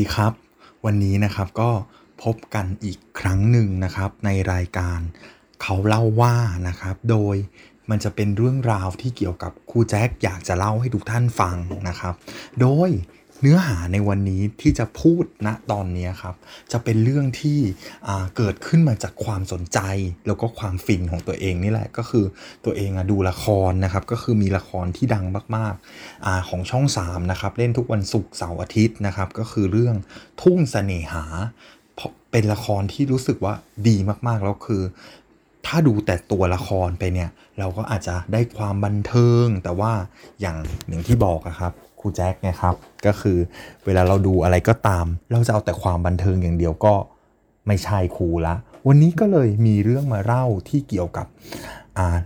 ดีครับ วันนี้นะครับก็พบกันอีกครั้งหนึ่งนะครับในรายการเขาเล่าว่านะครับ โดยมันจะเป็นเรื่องราวที่เกี่ยวกับครูแจ็คอยากจะเล่าให้ทุกท่านฟังนะครับ โดย เนื้อหาในวันนี้ที่จะพูดณตอนนี้ครับ จะเป็นเรื่องที่เกิดขึ้นมาจากความสนใจ แล้วก็ความฟินของตัวเองนี่แหละก็คือตัวเองดูละครนะครับ ก็คือมีละครที่ดังมากๆอของช่อง 3 นะครับ เล่นทุกวันศุกร์เสาร์อาทิตย์นะครับ ก็คือเรื่องทุ่งเสน่หาเป็นละครที่รู้สึกว่าดีมากๆแล้วคือ ถ้าดูแต่ตัวละครไปเนี่ย เราก็อาจจะได้ความบันเทิง แต่ว่าอย่างอย่งที่บอกอะครับครูแจ็คไงครับ ก็คือเวลาเราดูอะไรก็ตาม เราจะเอาแต่ความบันเทิงอย่างเดียวก็ไม่ใช่ครูละ วันนี้ก็เลยมีเรื่องมาเล่าที่เกี่ยวกับ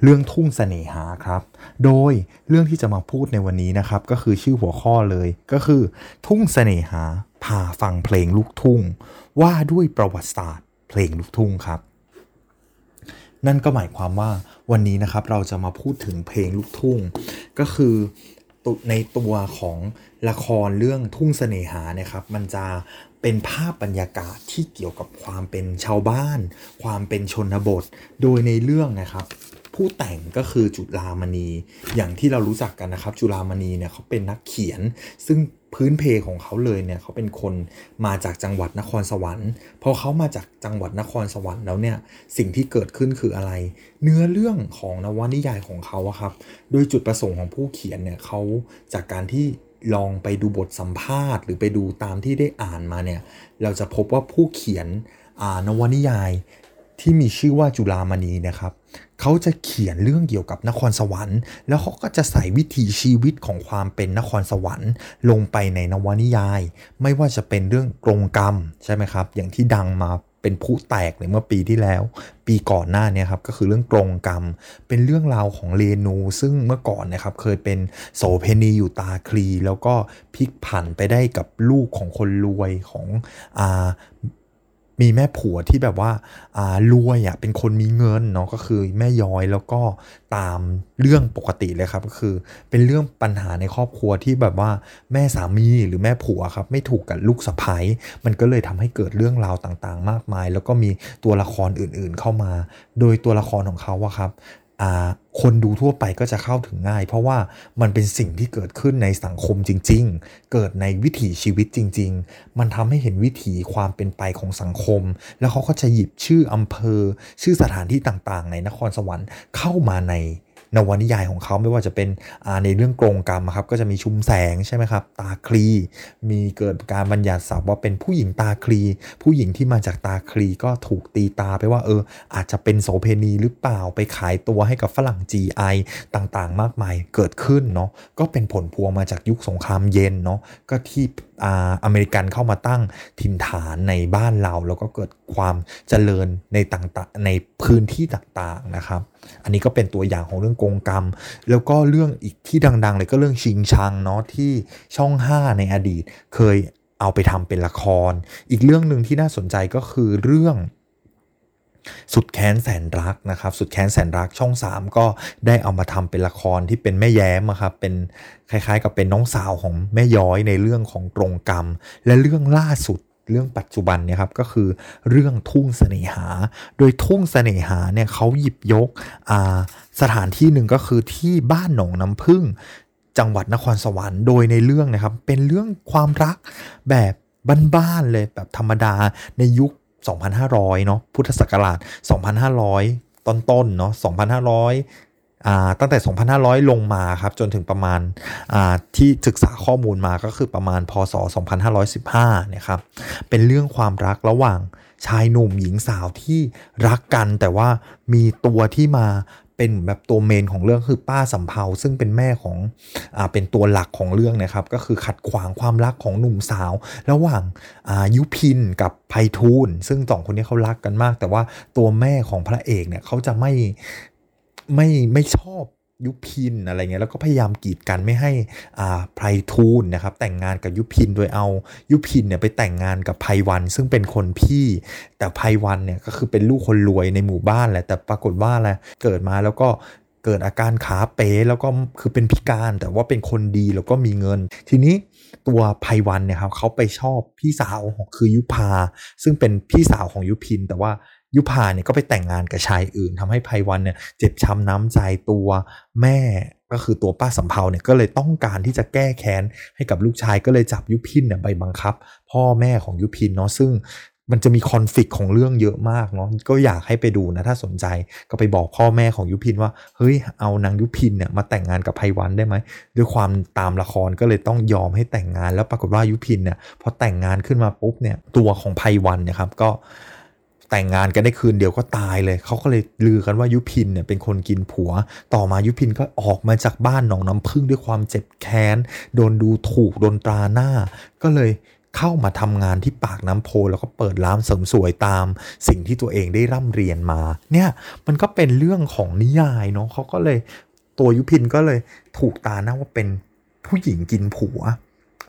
เรื่องทุ่งเสน่หาครับ โดยเรื่องที่จะมาพูดในวันนี้นะครับ ก็คือชื่อหัวข้อเลยก็คือ ทุ่งเสน่หาพาฟังเพลงลูกทุ่ง ว่าด้วยประวัติศาสตร์ เพลงลูกทุ่งครับ นั่นก็หมายความว่าวันนี้นะครับเราจะมาพูดถึงเพลงลูกทุ่ง ก็คือในตัวของละครเรื่องทุ่งเสน่หานะครับ มันจะเป็นภาพบรรยากาศที่เกี่ยวกับความเป็นชาวบ้าน ความเป็นชนบท โดยในเรื่องนะครับผู้แต่งก็คือจุฬามณี อย่างที่เรารู้จักกันนะครับ จุฬามณีเนี่ยเขาเป็นนักเขียน ซึ่ง พื้นเพของเขาเลยเนี่ยเขาเป็นคนมาจากจังหวัดนครสวรรค์พอเขามาจากจังหวัดนครสวรรค์แล้วเนี่ยสิ่งที่เกิดขึ้นคืออะไร เนื้อเรื่องของนวนิยายของเขาครับโดยจุดประสงค์ของผู้เขียนเนี่ยเขาจากการที่ลองไปดูบทสัมภาษณ์ หรือไปดูตามที่ได้อ่านมาเนี่ยเราจะพบว่าผู้เขียนนวนิยาย ที่มีชื่อว่าจุฬามณีนะครับเขาจะเขียนเรื่องเกี่ยวกับนครสวรรค์ แล้วเขาก็จะใส่วิถีชีวิตของความเป็นนครสวรรค์ ลงไปในนวนิยาย ไม่ว่าจะเป็นเรื่องกรงกรรมใช่ไหมครับ อย่างที่ดังมาเป็นผู้แตกในเมื่อปีที่แล้ว ปีก่อนหน้านี้ครับก็คือเรื่องกรงกรรม เป็นเรื่องราวของเรนู ซึ่งเมื่อก่อนนะครับเคยเป็นโสเพณีอยู่ตาคลี แล้วก็พลิกผันไปได้กับลูกของคนรวยของอ่า มีแม่ผัวที่แบบว่าอ่ารวยอะเป็นคนมีเงินเนาะก็คือแม่ย้อยแล้วก็ตามเรื่องปกติเลยครับ ก็คือเป็นเรื่องปัญหาในครอบครัวที่แบบว่าแม่สามีหรือแม่ผัวครับไม่ถูกกับลูกสะใภ้มันก็เลยทำให้เกิดเรื่องราวต่างๆ มากมาย แล้วก็มีตัวละครอื่นๆเข้ามา โดยตัวละครของเขาอะครับ คนดูทั่วไปก็จะเข้าถึงง่าย เพราะว่ามันเป็นสิ่งที่เกิดขึ้นในสังคมจริง ๆ เกิดในวิถีชีวิตจริง ๆ มันทำให้เห็นวิถีความเป็นไปของสังคม แล้วเขาก็จะหยิบชื่ออำเภอ ชื่อสถานที่ต่างๆ ในนครสวรรค์เข้ามาใน นวนิยายของเขาไม่ว่าจะเป็นในเรื่องกรงกรรมครับก็จะมีชุมแสงใช่ไหมครับตาคลี มีเกิดการบัญญัติศัพท์ว่าเป็นผู้หญิงตาคลี ผู้หญิงที่มาจากตาคลีก็ถูกตีตาไปว่าเอออาจจะเป็นโสเพณีหรือเปล่าไปขายตัวให้กับฝรั่ง GI ต่างๆ มากมายเกิดขึ้นเนาะก็เป็นผลพวงมาจากยุคสงครามเย็นเนาะก็ที่อเมริกันเข้ามาตั้งถิ่นฐานในบ้านเรา แล้วก็เกิดความเจริญในต่างๆในพื้นที่ต่างๆนะครับ อันนี้ก็เป็นตัวอย่างของเรื่องกงกรรม แล้วก็เรื่องอีกที่ดัง ๆ เลยก็เรื่องชิงชังเนาะที่ช่อง 5 ในอดีตเคยเอาไปทำเป็นละคร อีกเรื่องหนึ่งที่น่าสนใจก็คือเรื่องสุดแค้นแสนรักนะครับ สุดแค้นแสนรักช่อง 3 ก็ได้เอามาทำเป็นละครที่เป็นแม่แย้มครับเป็นคล้ายๆ กับเป็นน้องสาวของแม่ย้อยในเรื่องของตรงกรรม และเรื่องล่าสุด เรื่องปัจจุบันเนี่ยครับก็คือเรื่องทุ่งเสน่หา โดยทุ่งเสน่หาเนี่ยเขาหยิบยกสถานที่หนึ่งก็คือที่บ้านหนองน้ำพึ่ง จังหวัดนครสวรรค์โดยในเรื่องนะครับ เป็นเรื่องความรักแบบบ้านๆเลยแบบธรรมดาในยุค 2,500 เนาะพุทธศักราช 2,500 ต้นๆเนาะ2,500 ตั้งแต่ 2,500 ลงมาครับจนถึงประมาณาที่ศึกษาข้อมูลมาก็คือประมาณพศ 2,515เนี่ยครับเป็นเรื่องความรักระหว่างชายหนุ่มหญิงสาวที่รักกันแต่ว่ามีตัวที่มาเป็นแบบตัวเมนของเรื่องคือป้าสำเภาซึ่งเป็นแม่ของอ่าเป็นตัวหลักของเรื่องนะครับก็คือขัดขวางความรักของหนุ่มสาว ระหว่างอ่ายุพินกับไพฑูรย์ซึ่งสองคนนี้เขารักกันมาก แต่ว่าตัวแม่ของพระเอกเนี่ยเขาจะไม่ ไม่ไม่ชอบยุพินอะไรเงี้ยแล้วก็พยายามกีดกันไม่ให้อ่าไพรทูลนะครับแต่งงานกับยุพินโดยเอายุพินเนี่ยไปแต่งงานกับไพวัน ซึ่งเป็นคนพี่ แต่ไพวันเนี่ยก็คือเป็นลูกคนรวยในหมู่บ้านแหละแต่ปรากฏว่าอะไรเกิดมาแล้วก็เกิดอาการขาเป๋แล้วก็คือเป็นพิการแต่ว่าเป็นคนดีแล้วก็มีเงิน ทีนี้ตัวไพวันเนี่ยครับเขาไปชอบพี่สาวคือยุพา ซึ่งเป็นพี่สาวของยุพินแต่ว่า ยุพาเนี่ยก็ไปแต่งงานกับชายอื่นทำให้ไพวันเนี่ยเจ็บช้ำน้ำใจตัวแม่ก็คือตัวป้าสำเภาเนี่ยก็เลยต้องการที่จะแก้แค้นให้กับลูกชายก็เลยจับยุพินเนี่ยไปบังคับ พ่อแม่ของยุพินเนาะซึ่งมันจะมีคอนฟ lict ของเรื่องเยอะมากเนาะก็อยากให้ไปดูนะถ้าสนใจก็ไปบอกพ่อแม่ของยุพินว่าเฮ้ยเอานางยุพินเนี่ยมาแต่งงานกับไพวันได้ไหมด้วยความตามละครก็เลยต้องยอมให้แต่งงานแล้วปรากฏว่ายุพินเนี่ยพอแต่งงานขึ้นมาปุ๊บเนี่ยตัวของไพวันเนี่ยครับก็ แต่งงานกันได้คืนเดียวก็ตายเลย เขาก็เลยลือกันว่ายุพินเนี่ยเป็นคนกินผัว ต่อมายุพินก็ออกมาจากบ้านหนองน้ำพึ่งด้วยความเจ็บแค้น โดนดูถูก โดนตราหน้า ก็เลยเข้ามาทำงานที่ปากน้ำโพแล้วก็เปิดร้านเสริมสวยตามสิ่งที่ตัวเองได้ร่ำเรียนมา เนี่ยมันก็เป็นเรื่องของนิยายเนาะเขาก็เลยตัวยุพินก็เลยถูกตาหน้าว่าเป็นผู้หญิงกินผัว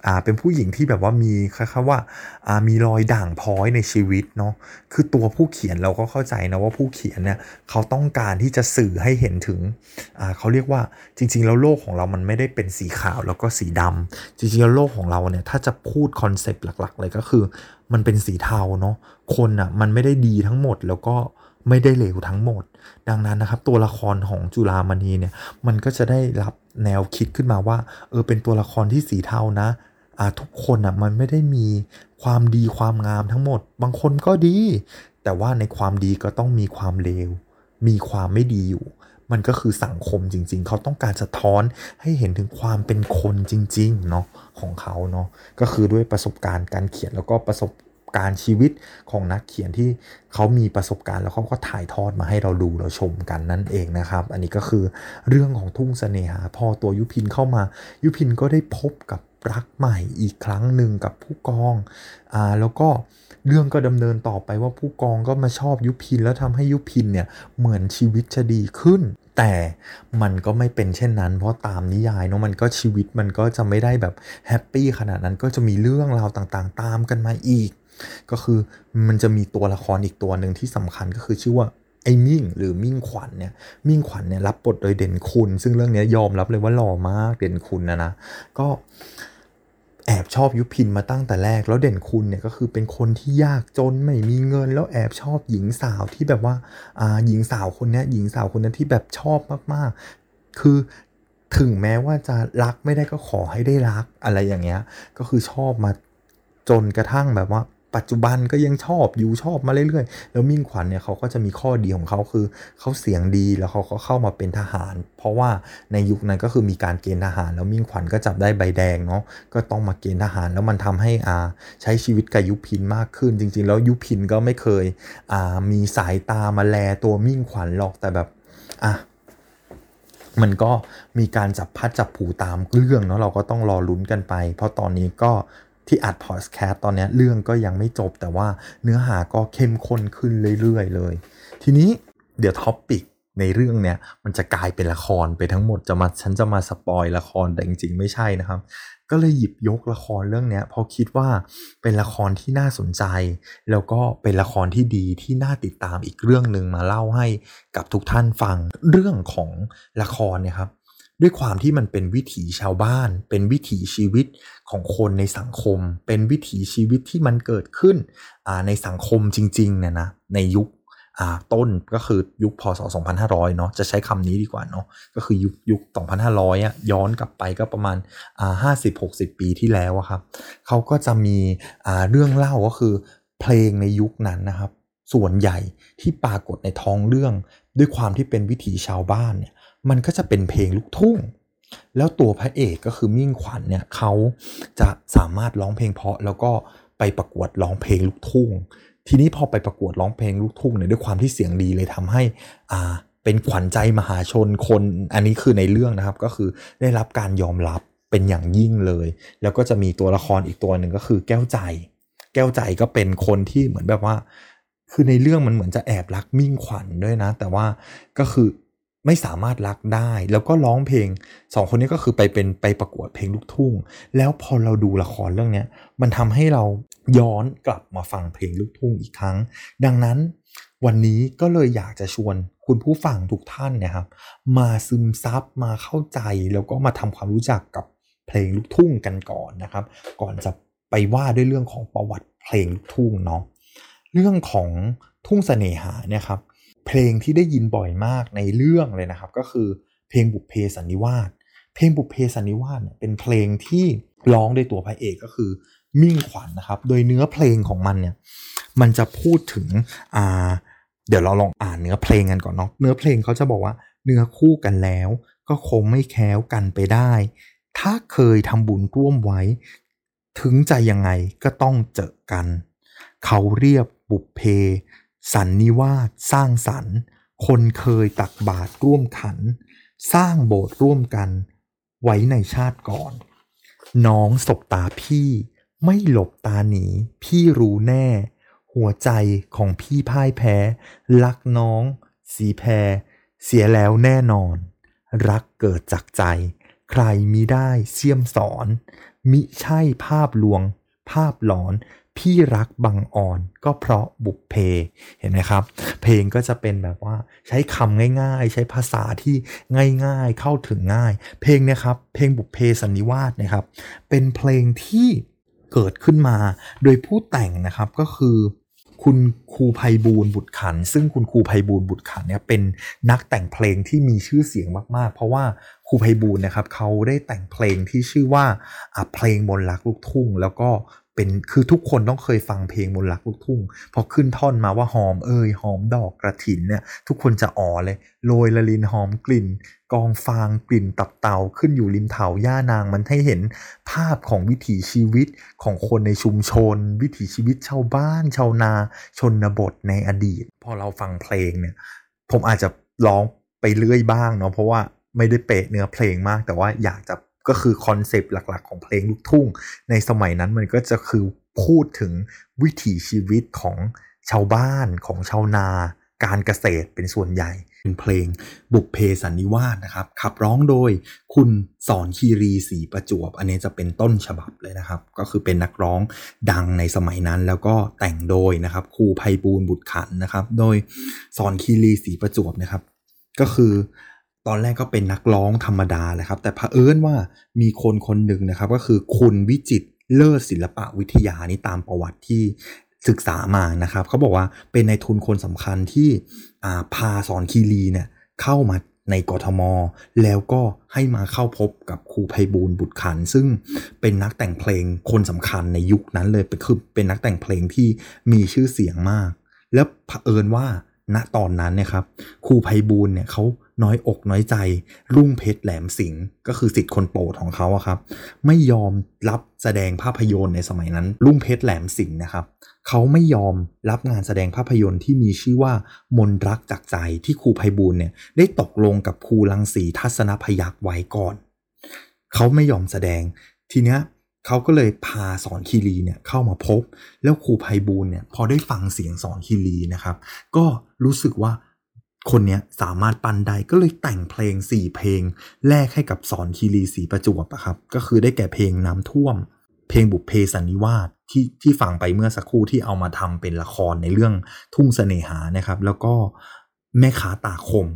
อ่าเป็นผู้หญิงที่แบบว่ามีคล้ายๆว่าอ่ามีรอยด่างพร้อยในชีวิตเนาะคือตัวผู้เขียนเราก็เข้าใจนะว่าผู้เขียนเนี่ยเขาต้องการที่จะสื่อให้เห็นถึงอ่าเขาเรียกว่าจริง ๆ แล้วโลกของเรามันไม่ได้เป็นสีขาวแล้วก็สีดำจริงๆแล้วโลกของเราเนี่ยถ้าจะพูดคอนเซปต์หลัก ๆ เลยก็คือ มันเป็นสีเทาเนาะคนอะมันไม่ได้ดีทั้งหมดแล้วก็ไม่ได้เลวทั้งหมด ดังนั้นนะครับตัวละครของจุลามณีเนี่ยมันก็จะได้รับแนวคิดขึ้นมาว่าเออเป็นตัวละครที่สีเทานะ ทุกคนอะมันไม่ได้มีความดีความงามทั้งหมด บางคนก็ดี แต่ว่าในความดีก็ต้องมีความเลว มีความไม่ดีอยู่ มันก็คือสังคมจริง ๆ เขาต้องการสะท้อนให้เห็นถึงความเป็นคนจริงๆเนาะของเขาเนาะก็คือด้วยประสบการณ์การเขียนแล้วก็ประสบการณ์ชีวิตของนักเขียนที่เขามีประสบการณ์แล้วเขาก็ถ่ายทอดมาให้เราดูเราชมกันนั่นเองนะครับ อันนี้ก็คือเรื่องของทุ่งเสน่หาพอตัวยุพินเข้ามา ยุพินก็ได้พบกับ รักใหม่อีกครั้งหนึ่งกับผู้กองอ่าแล้วก็เรื่องก็ดำเนินต่อไปว่าผู้กองก็มาชอบยุพินแล้วทำให้ยุพินเนี่ยเหมือนชีวิตจะดีขึ้น แต่มันก็ไม่เป็นเช่นนั้น เพราะตามนิยายเนาะมันก็ชีวิตมันก็จะไม่ได้แบบ happy ขนาดนั้นก็จะมีเรื่องราวต่างๆ ตามกันมาอีก ก็คือมันจะมีตัวละครอีกตัวหนึ่งที่สำคัญก็คือชื่อว่าไอ้มิ่งหรือมิ่งขวัญเนี่ยมิ่งขวัญเนี่ยรับบทโดยเด่นคุณ ซึ่งเรื่องนี้ยอมรับเลยว่าหล่อมากเด่นคุณนะนะก็ แอบชอบยุพินมาตั้งแต่แรก แล้วเด่นคุณเนี่ยก็คือเป็นคนที่ยากจนไม่มีเงิน แล้วแอบชอบหญิงสาวที่แบบว่าอ่าหญิงสาวคนนี้หญิงสาวคนนั้นที่แบบชอบมากๆ คือถึงแม้ว่าจะรักไม่ได้ก็ขอให้ได้รักอะไรอย่างเงี้ย ก็คือชอบมาจนกระทั่งแบบว่า ปัจจุบันก็ยังชอบอยู่ชอบมาเรื่อยๆ แล้วมิ่งขวัญเนี่ยเขาก็จะมีข้อดีของเขาคือเขาเสียงดีแล้วเขาก็เข้ามาเป็นทหาร เพราะว่าในยุคนั้นก็คือมีการเกณฑ์ทหาร แล้วมิ่งขวัญก็จับได้ใบแดงเนาะก็ต้องมาเกณฑ์ทหาร แล้วมันทำให้อ่าใช้ชีวิตกับยุพินมากขึ้น จริง ๆ แล้วยุพินก็ไม่เคยอ่ามีสายตามาแลตัวมิ่งขวัญหรอกแต่แบบอะมันก็มีการจับพัดจับผูตามเรื่องเนาะเราก็ต้องรอลุ้นกันไป เพราะตอนนี้ก็ ที่อัดพอดแคสต์ตอนนี้เรื่องก็ยังไม่จบแต่ว่าเนื้อหาก็เข้มข้นขึ้นเรื่อยๆเลย ทีนี้เดี๋ยว topic ในเรื่องเนี้ยมันจะกลายเป็นละครไปทั้งหมดจะมาฉันจะมา spoil ละครแต่จริงๆไม่ใช่นะครับ ก็เลยหยิบยกละครเรื่องเนี้ยเพราะคิดว่าเป็นละครที่น่าสนใจ แล้วก็เป็นละครที่ดีที่น่าติดตามอีกเรื่องหนึ่งมาเล่าให้กับทุกท่านฟังเรื่องของละครเนี่ยครับ ด้วยความที่มันเป็นวิถีชาวบ้าน เป็นวิถีชีวิตของคนในสังคม เป็นวิถีชีวิตที่มันเกิดขึ้นในสังคมจริงๆเนี่ยนะในยุคต้นก็คือยุคพศ 2500 เนาะจะใช้คำนี้ดีกว่าเนาะก็คือยุคยุค 2500 อะย้อนกลับไปก็ประมาณอ่า50-60 ปีที่แล้วครับเขาก็จะมีเรื่องเล่าก็คือเพลงในยุคนั้นนะครับ ส่วนใหญ่ที่ปรากฏในท้องเรื่องด้วยความที่เป็นวิถีชาวบ้านเนี่ย มันก็จะเป็นเพลงลูกทุ่ง แล้วตัวพระเอกก็คือมิ่งขวัญเนี่ยเขาจะสามารถร้องเพลงเพราะแล้วก็ไปประกวดร้องเพลงลูกทุ่ง ทีนี้พอไปประกวดร้องเพลงลูกทุ่งเนี่ยด้วยความที่เสียงดีเลยทำให้อ่าเป็นขวัญใจมหาชนคนอันนี้คือในเรื่องนะครับก็คือได้รับการยอมรับเป็นอย่างยิ่งเลย แล้วก็จะมีตัวละครอีกตัวหนึ่งก็คือแก้วใจ แก้วใจก็เป็นคนที่เหมือนแบบว่า คือในเรื่องมันเหมือนจะแอบรักมิ่งขวัญด้วยนะ แต่ว่าก็คือ ไม่สามารถรักได้ แล้วก็ร้องเพลงสองคนนี้ก็คือไปเป็นไปประกวดเพลงลูกทุ่ง แล้วพอเราดูละครเรื่องนี้มันทำให้เราย้อนกลับมาฟังเพลงลูกทุ่งอีกครั้ง ดังนั้นวันนี้ก็เลยอยากจะชวนคุณผู้ฟังทุกท่านเนี่ยครับ มาซึมซับมาเข้าใจแล้วก็มาทำความรู้จักกับเพลงลูกทุ่งกันก่อนนะครับ ก่อนจะไปว่าด้วยเรื่องของประวัติเพลงลูกทุ่งเนาะเรื่องของทุ่งเสน่หาเนี่ยครับ เพลงที่ได้ยินบ่อยมากในเรื่องเลยนะครับ ก็คือเพลงบุพเพสันนิวาสเพลงบุพเพสันนิวาสเนี่ยเป็นเพลงที่ร้องโดยตัวพระเอกก็คือมิ่งขวัญนนะครับ โดยเนื้อเพลงของมันเนี่ยมันจะพูดถึงอ่าเดี๋ยวเราลองอ่านเนื้อเพลงกันก่อนเนาะเนื้อเพลงเขาจะบอกว่าเนื้อคู่กันแล้ว ก็คงไม่แค้วกันไปได้ ถ้าเคยทำบุญร่วมไว้ ถึงใจยังไงก็ต้องเจอกัน เขาเรียบบุพเพ สันนิวาสสร้างสรรค์ คนเคยตักบาตรร่วมขัน สร้างโบสถ์ร่วมกันไว้ในชาติก่อน น้องสบตาพี่ไม่หลบตาหนี พี่รู้แน่ หัวใจของพี่พ่ายแพ้ รักน้อง สีแพร เสียแล้วแน่นอน รักเกิดจากใจ ใครมิได้เสี่ยมสอน มิใช่ภาพลวง ภาพหลอน พี่รักบังอ่อนก็เพราะบุพเพเห็นไหมครับ เพลงก็จะเป็นแบบว่าใช้คำง่ายๆ ใช้ภาษาที่ง่ายๆ เข้าถึงง่าย เพลงนี่ยครับ เพลงบุพเพสันนิวาสนะครับ เป็นเพลงที่เกิดขึ้นมา โดยผู้แต่งนะครับก็คือคุณครูภัยบูลบุตรขัน ซึ่งคุณครูภัยบูลบุตรขันเนี่ยเป็นนักแต่งเพลงที่มีชื่อเสียงมากๆ เพราะว่าครูภัยบูลนะครับเขาได้แต่งเพลงที่ชื่อว่าเพลงมนรักลูกทุ่ง แล้วก็ เป็นคือทุกคนต้องเคยฟังเพลงมนต์รักลูกทุ่ง พอขึ้นท่อนมาว่าหอมเอ่ยหอมดอกกระถินเนี่ย ทุกคนจะอ๋อเลยโรยละลินหอมกลิ่น กองฟางกลิ่นตับเตาขึ้นอยู่ริมเถาย่านางมันให้เห็นภาพของวิถีชีวิตของคนในชุมชน วิถีชีวิตชาวบ้านชาวนาชนบทในอดีต พอเราฟังเพลงเนี่ย ผมอาจจะร้องไปเรื่อยบ้างเนาะเพราะว่าไม่ได้เปะเนื้อเพลงมาก แต่ว่าอยากจะ ก็คือคอนเซปต์หลักๆ ของเพลงลูกทุ่ง ในสมัยนั้นมันก็จะคือพูดถึงวิถีชีวิตของชาวบ้านของชาวนาการเกษตรเป็นส่วนใหญ่เป็นเพลงบุพเพสันนิวาสนะครับ ขับร้องโดยคุณสอนคีรีศรีประจวบ อันนี้จะเป็นต้นฉบับเลยนะครับ ก็คือเป็นนักร้องดังในสมัยนั้น แล้วก็แต่งโดยนะครับครูภัยบูลบุตรขันนะครับ โดยสอนคีรีศรีประจวบนะครับ ก็คือ ตอนแรกก็เป็นนักร้องธรรมดาแหละครับ แต่เผอิญว่ามีคนคนหนึ่งนะครับ ก็คือคุณวิจิตเลิศศิลปะวิทยานี่ตามประวัติที่ศึกษามานะครับเขาบอกว่าเป็นในทุนคนสำคัญที่พาสอนคีรีเนี่ยเข้ามาในกทม แล้วก็ให้มาเข้าพบกับครูไพบูลบุตรขัน ซึ่งเป็นนักแต่งเพลงคนสำคัญในยุคนั้นเลยเป็นคือเป็นนักแต่งเพลงที่มีชื่อเสียงมาก แล้วเผอิญว่า ณตอนนั้นนี่ยครับครูไพบูลเนี่ยเขาน้อยอกน้อยใจ รุ่งเพชรแหลมสิงก็คือสิทธิ์คนโปรดของเขาอะครับ ไม่ยอมรับแสดงภาพยนตร์ในสมัยนั้น รุ่งเพชรแหลมสิงนะครับเขาไม่ยอมรับงานแสดงภาพยนตร์ที่มีชื่อว่ามนรักจากใจที่ครูไพบูลเนี่ยได้ตกลงกับครูลังสีทัศนพยักไว้ก่อน เขาไม่ยอมแสดงทีเนี้ย เขาก็เลยพาสอนคีรีเนี่ยเข้ามาพบ แล้วครูไพบูลเนี่ยพอได้ฟังเสียงสอนคีรีนะครับ ก็รู้สึกว่าคนเนี้ยสามารถปันได้ก็เลยแต่งเพลง 4 เพลง แลกให้กับสอนคีรีสีประจวบอะครับก็คือได้แก่เพลงน้ำท่วม เพลงบุพเพสันนิวาสที่ที่ฟังไปเมื่อสักครู่ที่เอามาทำเป็นละครในเรื่องทุ่งเสน่หานะครับ แล้วก็แม่ค้าตาคม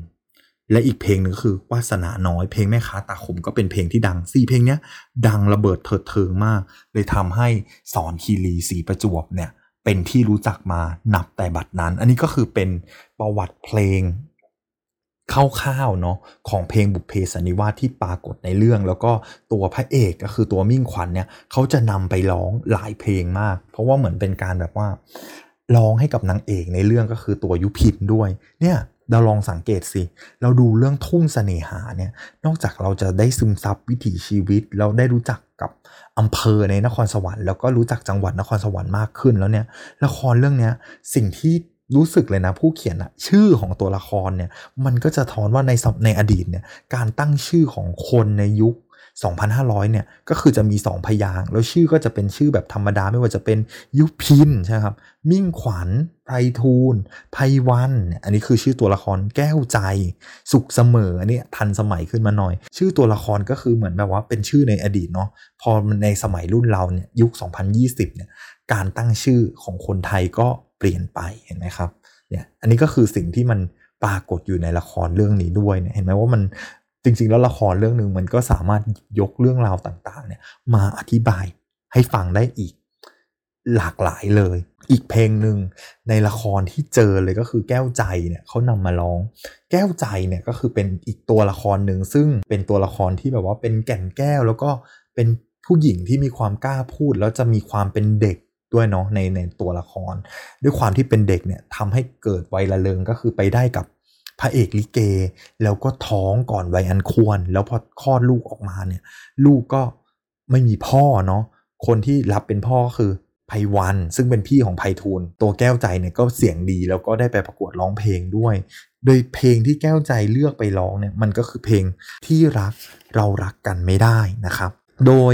และอีกเพลงหนึ่งคือวาสนาน้อยเพลงแม่ค้าตาคมก็เป็นเพลงที่ดังสี่เพลงเนี้ยดังระเบิดเถิดเทิงมาก เลยทำให้สอนคีรีสีประจวบเนี่ยเป็นที่รู้จักมานับแต่บัดนั้น อันนี้ก็คือเป็นประวัติเพลงคร่าวๆเนาะของเพลงบุพเพสันนิวาสที่ปรากฏในเรื่อง แล้วก็ตัวพระเอกก็คือตัวมิ่งขวัญเนี่ยเขาจะนำไปร้องหลายเพลงมาก เพราะว่าเหมือนเป็นการแบบว่าร้องให้กับนางเอกในเรื่องก็คือตัวยุพินด้วย เนี่ย เราลองสังเกตสิ เราดูเรื่องทุ่งเสน่หาเนี่ย นอกจากเราจะได้ซึมซับวิถีชีวิต เราได้รู้จักกับอำเภอในนครสวรรค์แล้วก็รู้จักจังหวัดนครสวรรค์มากขึ้นแล้วเนี่ย ละครเรื่องเนี้ยสิ่งที่รู้สึกเลยนะผู้เขียนอะชื่อของตัวละครเนี่ย มันก็จะทอนว่าในในอดีตเนี่ยการตั้งชื่อของคนในยุค 2,500 เนี่ย ก็คือจะมี 2 พยางแล้วชื่อก็จะเป็นชื่อแบบธรรมดาไม่ว่าจะเป็นยุพินใช่ครับ มิ่งขวัญไพรทูลไพวัน อันนี้คือชื่อตัวละครแก้วใจ สุขเสมออันนี้ทันสมัยขึ้นมาหน่อย ชื่อตัวละครก็คือเหมือนแบบว่าเป็นชื่อในอดีตเนาะพอในสมัยรุ่นเราเนี่ยยุค 2020 เนี่ยการตั้งชื่อของคนไทยก็เปลี่ยนไปเห็นไหมครับเนี่ยอันนี้ก็คือสิ่งที่มันปรากฏอยู่ในละครเรื่องนี้ด้วยเนี่ยเห็นไหมว่ามัน จริง ๆ แล้วละครเรื่องหนึ่งมันก็สามารถยกเรื่องราวต่างๆ เนี่ยมาอธิบายให้ฟังได้อีกหลากหลายเลย อีกเพลงหนึ่งในละครที่เจอเลยก็คือแก้วใจเนี่ยเขานำมาร้อง แก้วใจเนี่ยก็คือเป็นอีกตัวละครหนึ่งซึ่งเป็นตัวละครที่แบบว่าเป็นแก่นแก้วแล้วก็เป็นผู้หญิงที่มีความกล้าพูด แล้วจะมีความเป็นเด็กด้วยเนาะในในตัวละคร ด้วยความที่เป็นเด็กเนี่ยทำให้เกิดไวัยละเลงก็คือไปได้กับ พระเอกลิเก แล้วก็ท้องก่อนวัยอันควร แล้วพอคลอดลูกออกมาเนี่ย ลูกก็ไม่มีพ่อเนาะคนที่รับเป็นพ่อก็คือไพวัน ซึ่งเป็นพี่ของไพฑูรย์ตัวแก้วใจเนี่ยก็เสียงดีแล้วก็ได้ไปประกวดร้องเพลงด้วย โดยเพลงที่แก้วใจเลือกไปร้องเนี่ยมันก็คือเพลงที่รักเรารักกันไม่ได้นะครับ โดย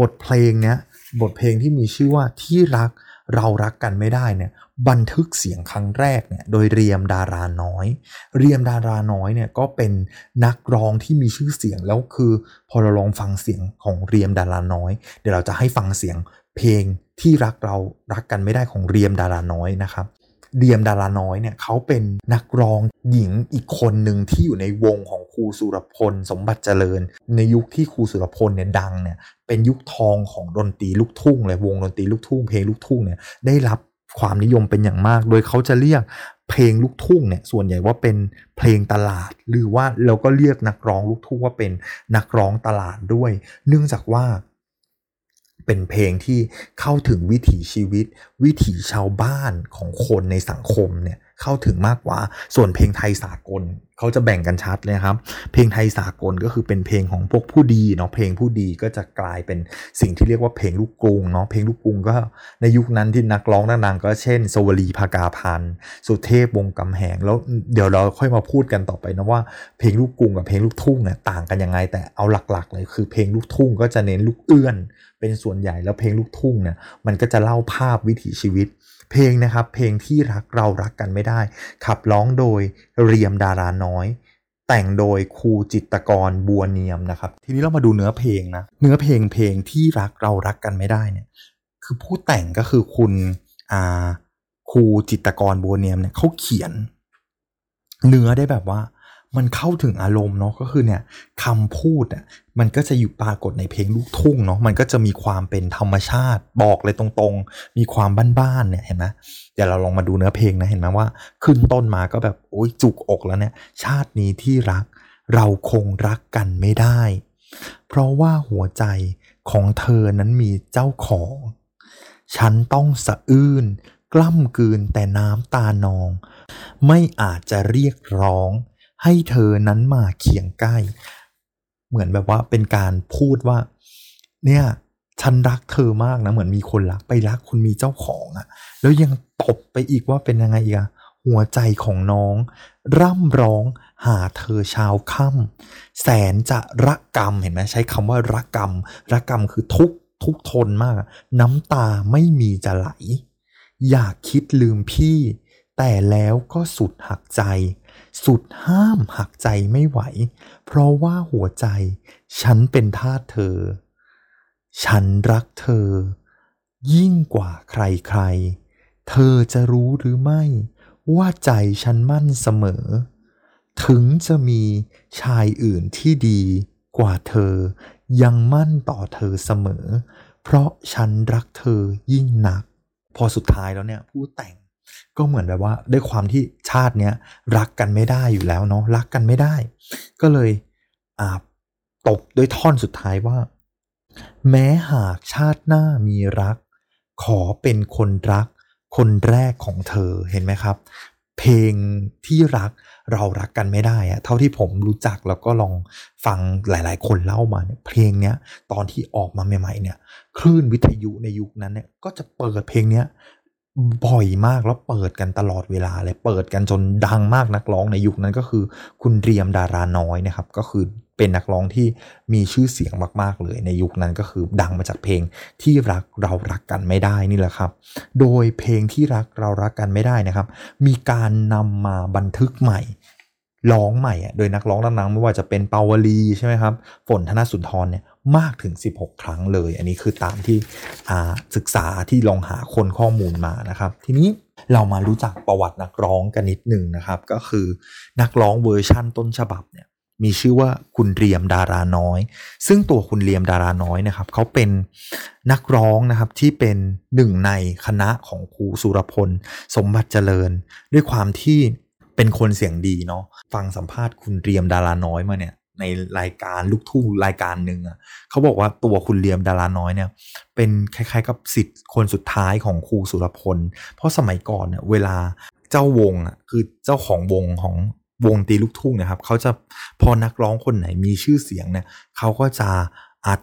บทเพลงเนี้ยบทเพลงที่มีชื่อว่าที่รักเรารักกันไม่ได้เนี่ย บันทึกเสียงครั้งแรกเนี่ยโดยเรียมดาราน้อย เรียมดาราน้อยเนี่ยก็เป็นนักร้องที่มีชื่อเสียงแล้วคือพอเราลองฟังเสียงของเรียมดาราน้อย เดี๋ยวเราจะให้ฟังเสียงเพลงที่รักเรารักกันไม่ได้ของเรียมดาราน้อยนะครับเดียมดาราน้อยเนี่ยเขาเป็นนักร้องหญิงอีกคนหนึ่งที่อยู่ในวงของครูสุรพลสมบัติเจริญ ในยุคที่ครูสุรพลเนี่ยดังเนี่ยเป็นยุคทองของดนตรีลูกทุ่งเลยวงดนตรีลูกทุ่งเพลงลูกทุ่งเนี่ยได้รับ ความนิยมเป็นอย่างมาก โดยเขาจะเรียกเพลงลูกทุ่งเนี่ยส่วนใหญ่ว่าเป็นเพลงตลาด หรือว่าเราก็เรียกนักร้องลูกทุ่งว่าเป็นนักร้องตลาดด้วย เนื่องจากว่าเป็นเพลงที่เข้าถึงวิถีชีวิต วิถีชาวบ้านของคนในสังคมเนี่ย เข้าถึงมากกว่า ส่วนเพลงไทยสากลเขาจะแบ่งกันชัดเลยครับ เพลงไทยสากลก็คือเป็นเพลงของพวกผู้ดีเนาะเพลงผู้ดีก็จะกลายเป็นสิ่งที่เรียกว่าเพลงลูกกรุงเนาะเพลงลูกกรุงก็ในยุคนั้นที่นักร้องดังๆก็เช่นสวลีภากาพันธ์สุเทพวงกำแหง แล้วเดี๋ยวเราค่อยมาพูดกันต่อไปนะว่าเพลงลูกกรุงกับเพลงลูกทุ่งเนี่ยต่างกันยังไง แต่เอาหลักๆ เลยคือเพลงลูกทุ่งก็จะเน้นลูกเอื้อน เป็นส่วนใหญ่แล้วเพลงลูกทุ่งเนี่ยมันก็จะเล่าภาพวิถีชีวิต เพลงนะครับเพลงที่รักเรารักกันไม่ได้ ขับร้องโดยเรียมดาราน้อย แต่งโดยครูจิตกรบัวเนียมนะครับ ทีนี้เรามาดูเนื้อเพลงนะเนื้อเพลงเพลงที่รักเรารักกันไม่ได้เนี่ยคือผู้แต่งก็คือคุณอ่าครูจิตกรบัวเนียมเนี่ยเขาเขียน เนื้อได้แบบว่า มันเข้าถึงอารมณ์เนาะก็คือเนี่ยคำพูดอะมันก็จะอยู่ปรากฏในเพลงลูกทุ่งเนาะมันก็จะมีความเป็นธรรมชาติบอกเลยตรงๆ มีความบ้านๆเนี่ยเห็นไหมเดี๋ยวเราลองมาดูเนื้อเพลงนะเห็นไหมว่า ขึ้นต้นมาก็แบบโอ้ยจุกอกแล้วเนี่ย ชาตินี้ที่รัก เราคงรักกันไม่ได้ เพราะว่าหัวใจของเธอนั้นมีเจ้าของ ฉันต้องสะอื้นกล้ำกืนแต่น้ำตานอง ไม่อาจจะเรียกร้อง ให้เธอนั้นมาเคียงใกล้ เหมือนแบบว่าเป็นการพูดว่า เนี่ยฉันรักเธอมากนะ เหมือนมีคนรักไปรักคุณมีเจ้าของอะแล้วยังตบไปอีกว่าเป็นยังไงอีกอะหัวใจของน้อง ร่ำร้องหาเธอชาวค่ำแสนจะรักกรรมเห็นไหมใช้คำว่ารักกรรมรักกรรมคือทุกทุกทนมาก น้ำตาไม่มีจะไหล อยากคิดลืมพี่ แต่แล้วก็สุดหักใจ สุดห้ามหักใจไม่ไหว เพราะว่าหัวใจ ฉันเป็นทาสเธอ ฉันรักเธอ ยิ่งกว่าใครๆ เธอจะรู้หรือไม่ ว่าใจฉันมั่นเสมอ ถึงจะมีชายอื่นที่ดีกว่าเธอ ยังมั่นต่อเธอเสมอ เพราะฉันรักเธอยิ่งนัก พอสุดท้ายแล้วเนี่ยผู้แต่ง ก็เหมือนแบบว่าด้วยความที่ชาติเนี้ยรักกันไม่ได้อยู่แล้วเนาะรักกันไม่ได้ ก็เลยอ่าตบด้วยท่อนสุดท้ายว่า แม้หากชาติหน้ามีรัก ขอเป็นคนรัก คนแรกของเธอเห็นไหมครับ เพลงที่รักเรารักกันไม่ได้อะเท่าที่ผมรู้จักแล้วก็ลองฟังหลาย ๆ คนเล่ามาเนี่ยเพลงเนี้ยตอนที่ออกมาใหม่ ๆ เนี่ยคลื่นวิทยุในยุคนั้นเนี่ยก็จะเปิดเพลงเนี้ย บ่อยมากแล้วเปิดกันตลอดเวลาเลยเปิดกันจนดังมากนักร้องในยุคนั้นก็คือ คุณเรียมดาราน้อยนะครับ ก็คือเป็นนักร้องที่มีชื่อเสียงมาก ๆ เลยในยุคนั้นก็คือดังมาจากเพลงที่รักเรารักกันไม่ได้นี่แหละครับ โดยเพลงที่รักเรารักกันไม่ได้นะครับ มีการนำมาบันทึกใหม่ร้องใหม่โดยนักร้องดังๆไม่ว่าจะเป็นเปาวลีใช่ไหมครับ ฝนธนสุนทรเนี่ย มากถึง 16 ครั้งเลย อันนี้คือตามที่ศึกษาที่ลองหาคนข้อมูลมานะครับ ทีนี้เรามารู้จักประวัตินักร้องกันนิดหนึ่งนะครับ ก็คือนักร้องเวอร์ชั่นต้นฉบับเนี่ยมีชื่อว่าคุณเรียมดาราน้อย ซึ่งตัวคุณเรียมดาราน้อยนะครับเขาเป็นนักร้องนะครับที่เป็นหนึ่งในคณะของครูสุรพล สมบัติเจริญ ด้วยความที่เป็นคนเสียงดีเนาะฟังสัมภาษณ์คุณเรียมดาราน้อยมาเนี่ย ในรายการลูกทุ่งรายการหนึ่งอะเขาบอกว่าตัวคุณเรียมดาราน้อยเนี่ย เป็นคล้ายๆกับศิษย์คนสุดท้ายของครูสุรพล เพราะสมัยก่อนเนี่ยเวลาเจ้าวงอะคือเจ้าของวงของวงตีลูกทุ่งนะครับเขาจะพอนักร้องคนไหนมีชื่อเสียงเนี่ยเขาก็จะ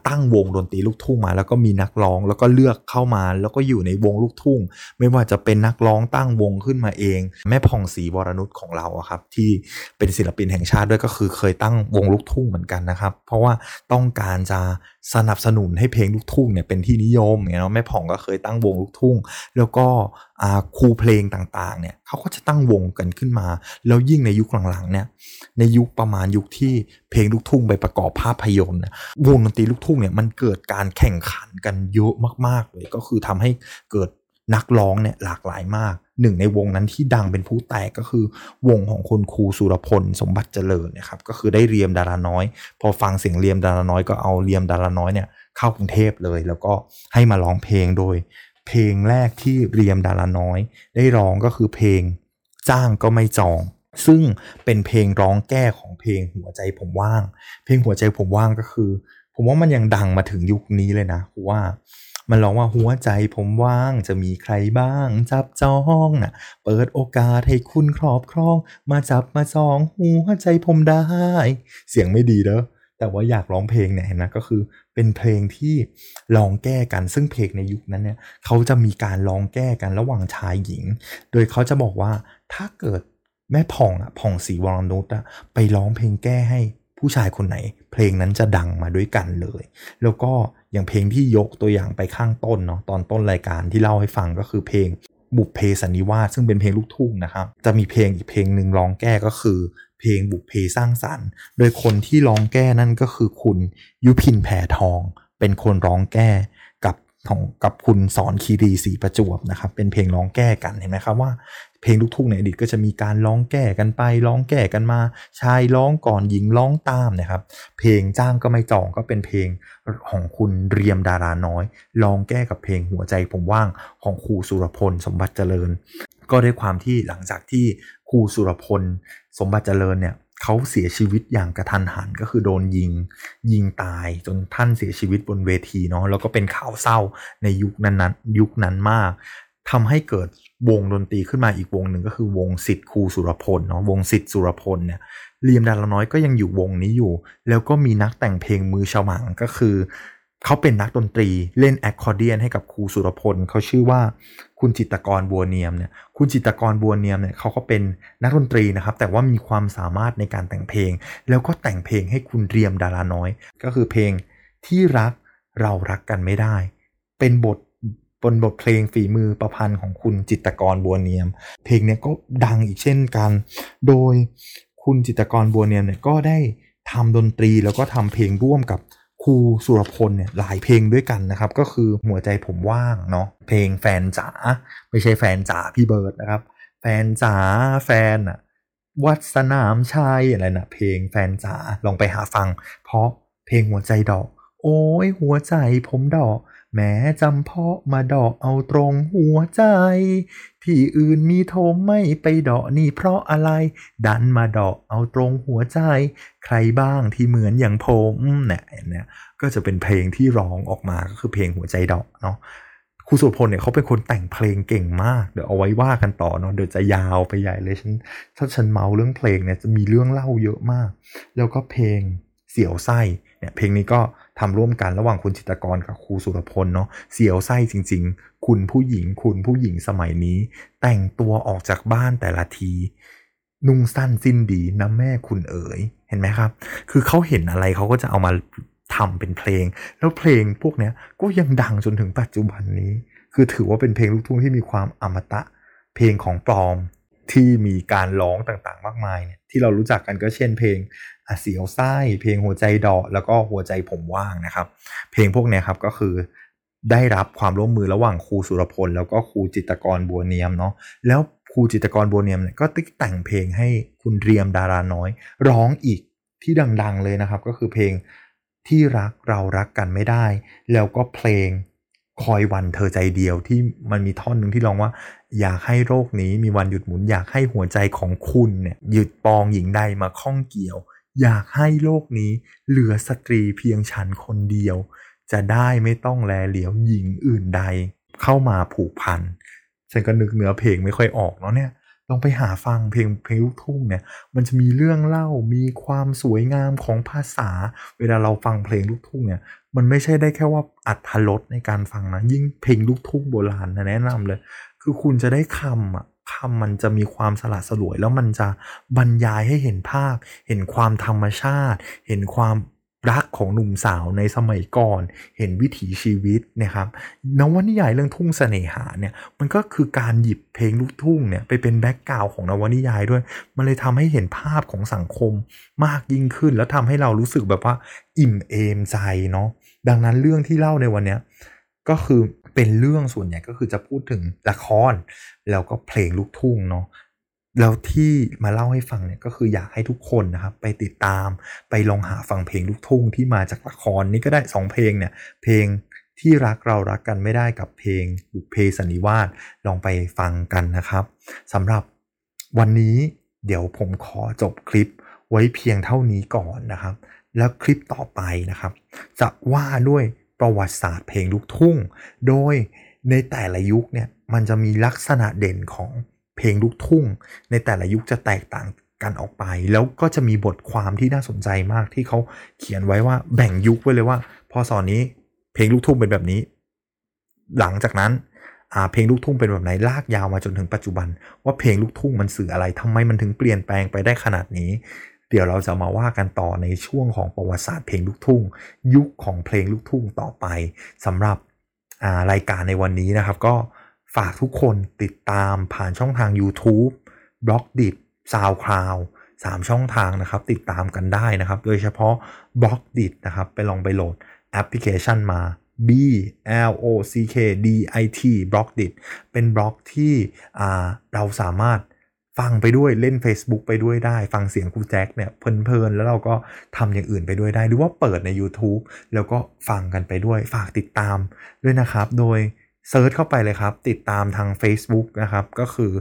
ตั้งวงดนตรีลูกทุ่งมา แล้วก็มีนักร้องแล้วก็เลือกเข้ามา แล้วก็อยู่ในวงลูกทุ่ง ไม่ว่าจะเป็นนักร้องตั้งวงขึ้นมาเอง แม่พองศรีวรนุชของเราครับ ที่เป็นศิลปินแห่งชาติด้วยก็คือเคยตั้งวงลูกทุ่งเหมือนกันนะครับ เพราะว่าต้องการจะสนับสนุนให้เพลงลูกทุ่งเนี่ยเป็นที่นิยมเนาะแม่ผ่องก็เคยตั้งวงลูกทุ่ง แล้วก็ครูเพลงต่างๆเนี่ยเขาก็จะตั้งวงกันขึ้นมา แล้วยิ่งในยุคหลังๆเนี่ยในยุคประมาณยุคที่เพลงลูกทุ่งไปประกอบภาพยนตร์วงดนตรีลูกทุ่งเนี่ยมันเกิดการแข่งขันกันเยอะมากๆเลยก็คือทำให้เกิดนักร้องเนี่ยหลากหลายมากหนึ่งในวงนั้นที่ดังเป็นผู้แตกก็คือ วงของคุณครูสุรพลสมบัติเจริญนะครับก็คือได้เรียมดาราน้อย พอฟังเสียงเรียมดาราน้อยก็เอาเรียมดาราน้อยเนี่ยเข้ากรุงเทพเลย แล้วก็ให้มาร้องเพลงโดย เพลงแรกที่เรียมดาราน้อย ได้ร้องก็คือเพลงจ้างก็ไม่จอง ซึ่งเป็นเพลงร้องแก้ของเพลงหัวใจผมว่าง เพลงหัวใจผมว่างก็คือ ผมว่ามันยังดังมาถึงยุคนี้เลยนะว่ามันร้องว่าหัวใจผมว่างจะมีใครบ้าง จับจองนะ่ะ เปิดโอกาสให้คุณครอบครอง มาจับมาจองหัวใจผมได้ เสียงไม่ดีเด้อ แต่ว่าอยากร้องเพลงเนี่ยเห็นไหมก็คือเป็นเพลงที่ลองแก้กันซึ่งเพลงในยุคนั้นเนี่ยเขาจะมีการลองแก้กันระหว่างชายหญิง โดยเขาจะบอกว่าถ้าเกิดแม่ผ่องอะผ่องสีวรนุชอะไปร้องเพลงแก้ให้ผู้ชายคนไหน เพลงนั้นจะดังมาด้วยกันเลย แล้วก็อย่างเพลงที่ยกตัวอย่างไปข้างต้นเนาะตอนต้นรายการที่เล่าให้ฟังก็คือเพลง บุพเพสันนิวาสซึ่งเป็นเพลงลูกทุ่งนะครับ จะมีเพลงอีกเพลงหนึ่งร้องแก้ก็คือ เพลงบุพเพสร้างสรรค์ โดยคนที่ร้องแก้นั่นก็คือคุณยุพินแผ่ทอง เป็นคนร้องแก้ ของกับคุณสอนคีรีสีประจวบนะครับ เป็นเพลงร้องแก้กันเห็นไหมครับว่าเพลงลูกทุ่งในอดีตก็จะมีการร้องแก้กันไปร้องแก้กันมา ชายร้องก่อนหญิงร้องตามนะครับ เพลงจ้างก็ไม่จองก็เป็นเพลงของคุณเรียมดาราน้อยร้องแก้กับเพลงหัวใจผมว่างของครูสุรพลสมบัติเจริญ ก็ด้วยความที่หลังจากที่ครูสุรพลสมบัติเจริญเนี่ย เขาเสียชีวิตอย่างกระทันหันก็คือโดนยิงยิงตายจนท่านเสียชีวิตบนเวทีเนาะแล้วก็เป็นข่าวเศร้าในยุคนั้นนยุคนั้นมากทำให้เกิดวงดนตรีขึ้นมาอีกวงหนึ่งก็คือวงสิทธิ์ครูสุรพลเนาะวงสิทธิ์สุรพลเนี่ยเรียมดาราน้อยก็ยังอยู่วงนี้อยู่ แล้วก็มีนักแต่งเพลงมือฉมังก็คือ เขาเป็นนักดนตรีเล่นแอคคอร์เดียนให้กับครูสุรพลเขาชื่อว่าคุณจิตกรบัวเนียมเนี่ยคุณจิตกรบัวเนียมเนี่ยเขาก็เป็นนักดนตรีนะครับ แต่ว่ามีความสามารถในการแต่งเพลง แล้วก็แต่งเพลงให้คุณเรียมดาราน้อย ก็คือเพลงที่รักเรารักกันไม่ได้ เป็นบทบนบทเพลงฝีมือประพันธ์ของคุณจิตกรบัวเนียม เพลงเนี้ยก็ดังอีกเช่นกัน โดยคุณจิตกรบัวเนียมเนี่ยก็ได้ทำดนตรีแล้วก็ทำเพลงร่วมกับ ครูสุรพลเนี่ยหลายเพลงด้วยกันนะครับ ก็คือหัวใจผมว่างเนาะเพลงแฟนจ๋าไม่ใช่แฟนจ๋าพี่เบิร์ดนะครับ แฟนจ๋าแฟนอะวัดสนามชัยอะไรนะเพลงแฟนจ๋าลองไปหาฟัง เพราะเพลงหัวใจดอก โอ้ยหัวใจผมดอกแม้จำเพาะมาดอกเอาตรงหัวใจ ที่อื่นมีโทมไม่ไปดอกนี่เพราะอะไร ดันมาดอกเอาตรงหัวใจ ใครบ้างที่เหมือนอย่างผมเนี่ยเนี่ยก็จะเป็นเพลงที่ร้องออกมาก็คือเพลงหัวใจดอกเนาะครูสุพลเนี่ยเขาเป็นคนแต่งเพลงเก่งมาก เดี๋ยวเอาไว้ว่ากันต่อเนาะเดี๋ยวจะยาวไปใหญ่เลยฉันถ้าฉันเมาเรื่องเพลงเนี่ยจะมีเรื่องเล่าเยอะมาก แล้วก็เพลงเสียวไส้เนี่ยเพลงนี้ก็ทำร่วมกันระหว่างคุณจิตกรกับครูสุรพลเนาะเสียวไส้จริง ๆ คุณผู้หญิงคุณผู้หญิงสมัยนี้ แต่งตัวออกจากบ้านแต่ละที นุ่งสั้นสิ้นดีนะแม่คุณเอ๋ยเห็นไหมครับ คือเขาเห็นอะไรเขาก็จะเอามาทำเป็นเพลง แล้วเพลงพวกนี้ก็ยังดังจนถึงปัจจุบันนี้ คือถือว่าเป็นเพลงลูกทุ่งที่มีความอมตะ เพลงของปลอม ที่มีการร้องต่างๆ มากมายเนี่ยที่เรารู้จักกันก็เช่นเพลงอาเสียวไส้เพลงหัวใจดอกแล้วก็หัวใจผมว่างนะครับ เพลงพวกนี้ครับก็คือได้รับความร่วมมือระหว่างครูสุรพล แล้วก็ครูจิตกรบัวเนียมเนาะแล้วครูจิตกรบัวเนียมเนี่ยก็ติ๊กแต่งเพลงให้คุณเรียมดาราน้อย ร้องอีกที่ดัง ๆ เลยนะครับ ก็คือเพลงที่รักเรารักกันไม่ได้ แล้วก็เพลงคอยวันเธอใจเดียวที่มันมีท่อนหนึ่งที่ร้องว่า อยากให้โรคนี้มีวันหยุดหมุน อยากให้หัวใจของคุณเนี่ยหยุดปองหญิงใดมาข้องเกี่ยว อยากให้โลกนี้เหลือสตรีเพียงฉันคนเดียว จะได้ไม่ต้องแลเหลียวหญิงอื่นใด เข้ามาผูกพันฉันก็นึกเนื้อเพลงไม่ค่อยออกเนาะเนี่ยลองไปหาฟังเพลงเพลงลูกทุ่งเนี่ยมันจะมีเรื่องเล่ามีความสวยงามของภาษา เวลาเราฟังเพลงลูกทุ่งเนี่ยมันไม่ใช่ได้แค่ว่าอัธรสในการฟังนะยิ่งเพลงลูกทุ่งโบราณนะแนะนำเลย คือคุณจะได้คำอะคำมันจะมีความสละสลวย แล้วมันจะบรรยายให้เห็นภาพ เห็นความธรรมชาติ เห็นความรักของหนุ่มสาวในสมัยก่อน เห็นวิถีชีวิตนะครับนวนิยายเรื่องทุ่งเสน่หาเนี่ยมันก็คือการหยิบเพลงลูกทุ่งเนี่ยไปเป็นแบ็กกราวของนวนิยายด้วย มันเลยทำให้เห็นภาพของสังคมมากยิ่งขึ้น แล้วทำให้เรารู้สึกแบบว่าอิ่มเอมใจเนาะดังนั้นเรื่องที่เล่าในวันเนี้ยก็คือ เป็นเรื่องส่วนใหญ่ก็คือจะพูดถึงละคร แล้วก็เพลงลูกทุ่งเนาะแล้วที่มาเล่าให้ฟังเนี่ยก็คืออยากให้ทุกคนนะครับไปติดตามไปลองหาฟังเพลงลูกทุ่งที่มาจากละครนี่ก็ได้ 2 เพลงเนี่ยเพลงที่รักเรารักกันไม่ได้กับเพลงบุพเพสันนิวาสลองไปฟังกันนะครับสำหรับวันนี้เดี๋ยวผมขอจบคลิปไว้เพียงเท่านี้ก่อนนะครับ แล้วคลิปต่อไปนะครับ จะว่าด้วย ประวัติศาสตร์เพลงลูกทุ่ง โดยในแต่ละยุคเนี่ยมันจะมีลักษณะเด่นของเพลงลูกทุ่ง ในแต่ละยุคจะแตกต่างกันออกไป แล้วก็จะมีบทความที่น่าสนใจมากที่เขาเขียนไว้ว่าแบ่งยุคไว้เลยว่า พอสอนนี้เพลงลูกทุ่งเป็นแบบนี้ หลังจากนั้นเพลงลูกทุ่งเป็นแบบไหนลากยาวมาจนถึงปัจจุบัน ว่าเพลงลูกทุ่งมันสื่ออะไรทำไมมันถึงเปลี่ยนแปลงไปได้ขนาดนี้ เดี๋ยวเราจะมาว่ากันต่อในช่วงของประวัติศาสตร์เพลงลูกทุ่ง ยุคของเพลงลูกทุ่งต่อไปสำหรับรายการในวันนี้นะครับ ก็ฝากทุกคนติดตามผ่านช่องทาง YouTube b l o g d i t SoundCloud 3ช่องทางนะครับ ติดตามกันได้นะครับ โดยเฉพาะ b l o g d i t นะครับ ไปลองไปโหลดแอปพลิเคชันมา B L O C K D I T b l o g d i t เป็นบล็อกที่เราสามารถ ฟังไปด้วยเล่น Facebook ไปด้วยได้ ฟังเสียงครูแจ็คเนี่ยเเพลินๆ แล้วเราก็ทำอย่างอื่นไปด้วยได้ หรือว่าเปิดใน YouTube แล้วก็ฟังกันไปด้วย ฝากติดตามด้วยนะครับ โดย search เข้าไปเลยครับ ติดตามทาง Facebook นะครับ ก็คือ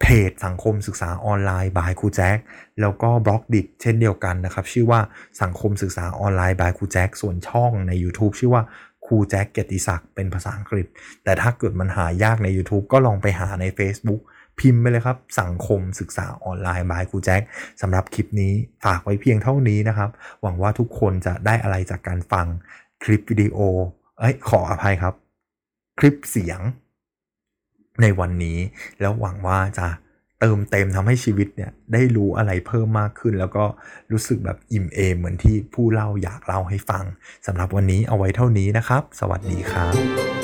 เพจสังคมศึกษาออนไลน์ by ครูแจ็คแล้วก็ Blockdit เช่นเดียวกันนะครับ ชื่อว่าสังคมศึกษาออนไลน์ by ครูแจ็คส่วนช่องใน YouTube ชื่อว่าครูแจ็คเกียรติศักดิ์เป็นภาษาอังกฤษ แต่ถ้าเกิดมันหายากใน YouTube ก็ลองไปหาใน Facebook พิมพ์ไปเลยครับ สังคมศึกษาออนไลน์บายครูแจ็คสำหรับคลิปนี้ฝากไว้เพียงเท่านี้นะครับ หวังว่าทุกคนจะได้อะไรจากการฟังคลิปวิดีโอ เอ้ยขออภัยครับ คลิปเสียง ในวันนี้ แล้วหวังว่าจะเติมเต็มทำให้ชีวิตเนี่ยได้รู้อะไรเพิ่มมากขึ้น แล้วก็รู้สึกแบบอิ่มเอมเหมือนที่ผู้เล่าอยากเล่าให้ฟังสำหรับวันนี้เอาไว้เท่านี้นะครับ สวัสดีครับ